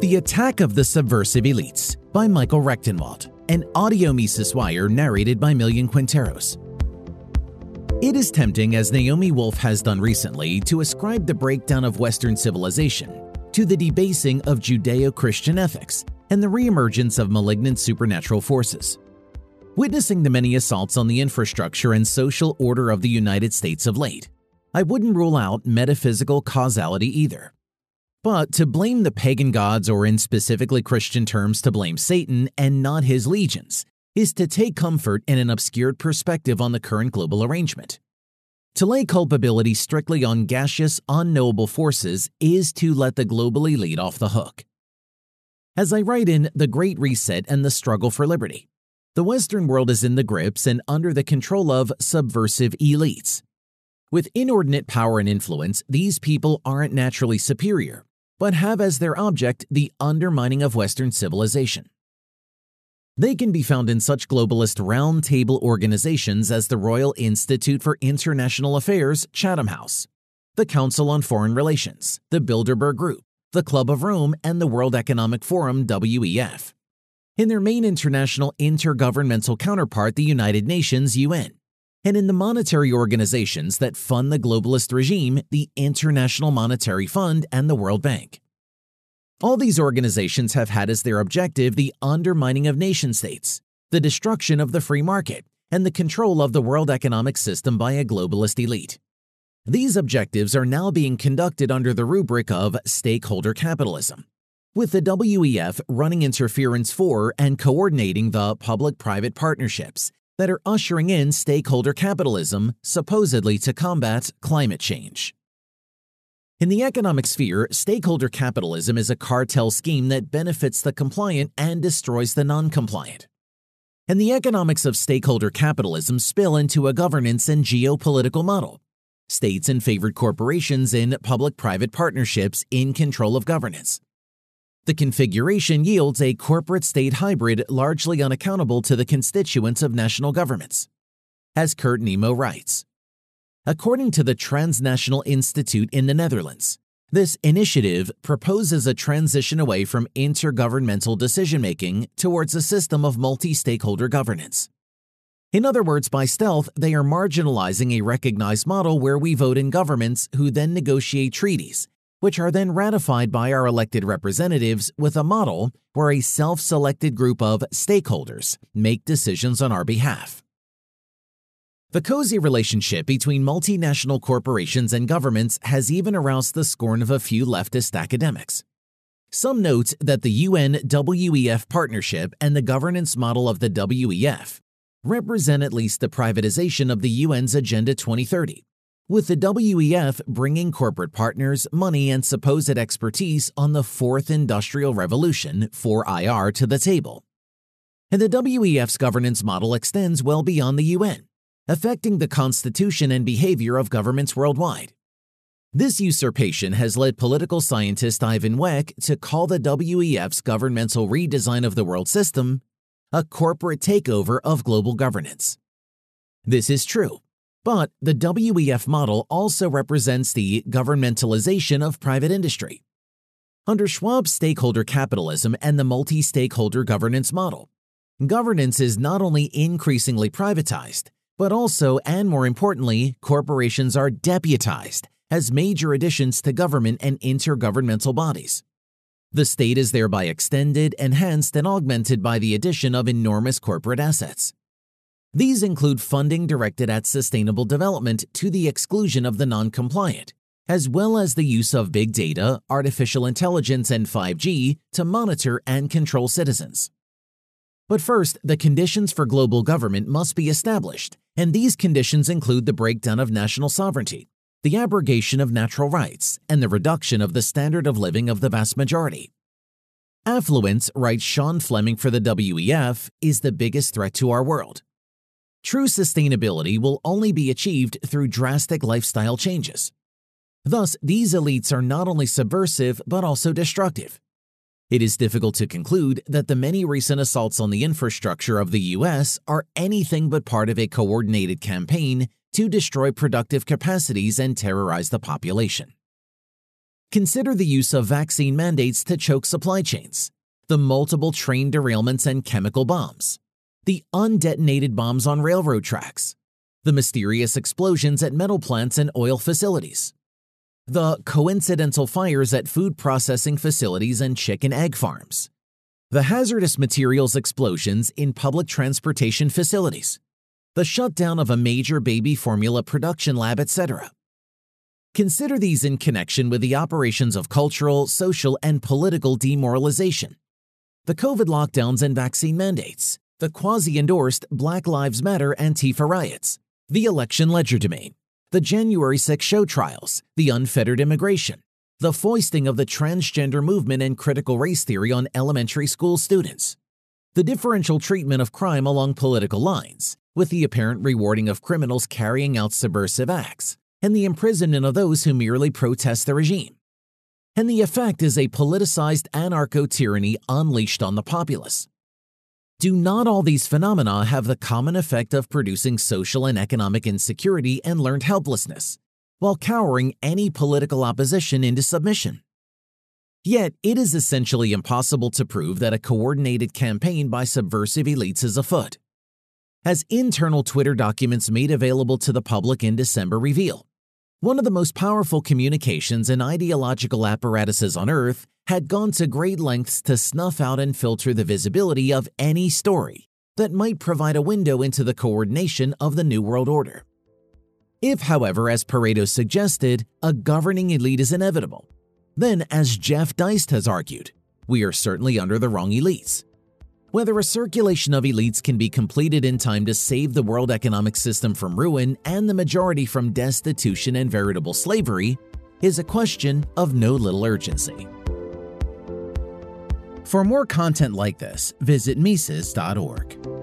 The Attack of the Subversive Elites by Michael Rectenwald, an audio Mises Wire narrated by Millian Quinteros. It is tempting, as Naomi Wolf has done recently, to ascribe the breakdown of Western civilization to the debasing of Judeo Christian ethics and the reemergence of malignant supernatural forces. Witnessing the many assaults on the infrastructure and social order of the United States of late, I wouldn't rule out metaphysical causality either. But to blame the pagan gods, or in specifically Christian terms, to blame Satan and not his legions, is to take comfort in an obscured perspective on the current global arrangement. To lay culpability strictly on gaseous, unknowable forces is to let the global elite off the hook. As I write in The Great Reset and the Struggle for Liberty, the Western world is in the grips and under the control of subversive elites. With inordinate power and influence, these people aren't naturally superior, but have as their object the undermining of Western civilization. They can be found in such globalist roundtable organizations as the Royal Institute for International Affairs, Chatham House, the Council on Foreign Relations, the Bilderberg Group, the Club of Rome, and the World Economic Forum, WEF. In their main international intergovernmental counterpart, the United Nations, UN, and in the monetary organizations that fund the globalist regime, the International Monetary Fund and the World Bank. All these organizations have had as their objective the undermining of nation states, the destruction of the free market, and the control of the world economic system by a globalist elite. These objectives are now being conducted under the rubric of stakeholder capitalism, with the WEF running interference for and coordinating the public private partnerships that are ushering in stakeholder capitalism, supposedly to combat climate change. In the economic sphere, stakeholder capitalism is a cartel scheme that benefits the compliant and destroys the non compliant. And the economics of stakeholder capitalism spill into a governance and geopolitical model. States and favored corporations in public private partnerships in control of governance. The configuration yields a corporate state hybrid largely unaccountable to the constituents of national governments. As Kurt Nemo writes, According to the Transnational Institute in the Netherlands, this initiative proposes a transition away from intergovernmental decision making towards a system of multi stakeholder governance. In other words, by stealth, they are marginalizing a recognized model where we vote in governments who then negotiate treaties which are then ratified by our elected representatives with a model where a self selected group of stakeholders make decisions on our behalf. The cozy relationship between multinational corporations and governments has even aroused the scorn of a few leftist academics. Some note that the UN WEF partnership and the governance model of the WEF represent at least the privatization of the UN's Agenda 2030 with the WEF bringing corporate partners, money, and supposed expertise on the fourth industrial revolution, 4IR, to the table. And the WEF's governance model extends well beyond the UN, affecting the constitution and behavior of governments worldwide. This usurpation has led political scientist Ivan Wecke to call the WEF's governmental redesign of the world system a corporate takeover of global governance. This is true but the WEF model also represents the governmentalization of private industry. Under Schwab's stakeholder capitalism and the multi stakeholder governance model, governance is not only increasingly privatized, but also, and more importantly, corporations are deputized as major additions to government and intergovernmental bodies. The state is thereby extended, enhanced, and augmented by the addition of enormous corporate assets. These include funding directed at sustainable development to the exclusion of the non compliant, as well as the use of big data, artificial intelligence, and 5G to monitor and control citizens. But first, the conditions for global government must be established, and these conditions include the breakdown of national sovereignty, the abrogation of natural rights, and the reduction of the standard of living of the vast majority. Affluence, writes Sean Fleming for the WEF, is the biggest threat to our world. True sustainability will only be achieved through drastic lifestyle changes. Thus, these elites are not only subversive but also destructive. It is difficult to conclude that the many recent assaults on the infrastructure of the U.S. are anything but part of a coordinated campaign to destroy productive capacities and terrorize the population. Consider the use of vaccine mandates to choke supply chains, the multiple train derailments and chemical bombs, the undetonated bombs on railroad tracks, the mysterious explosions at metal plants and oil facilities, the coincidental fires at food processing facilities and chicken egg farms, the hazardous materials explosions in public transportation facilities, the shutdown of a major baby formula production lab, etc. Consider these in connection with the operations of cultural, social, and political demoralization, the COVID lockdowns and vaccine mandates, the quasi endorsed Black Lives Matter Antifa riots, the election legerdemain, the January 6 show trials, the unfettered immigration, the foisting of the transgender movement and critical race theory on elementary school students, the differential treatment of crime along political lines, with the apparent rewarding of criminals carrying out subversive acts, and the imprisonment of those who merely protest the regime. And the effect is a politicized anarcho tyranny unleashed on the populace. Do not all these phenomena have the common effect of producing social and economic insecurity and learned helplessness, while cowering any political opposition into submission? Yet, it is essentially impossible to prove that a coordinated campaign by subversive elites is afoot. As internal Twitter documents made available to the public in December reveal, one of the most powerful communications and ideological apparatuses on Earth had gone to great lengths to snuff out and filter the visibility of any story that might provide a window into the coordination of the New World Order. If, however, as Pareto suggested, a governing elite is inevitable, then, as Jeff Deist has argued, we are certainly under the wrong elites. Whether a circulation of elites can be completed in time to save the world economic system from ruin and the majority from destitution and veritable slavery is a question of no little urgency. For more content like this, visit Mises.org.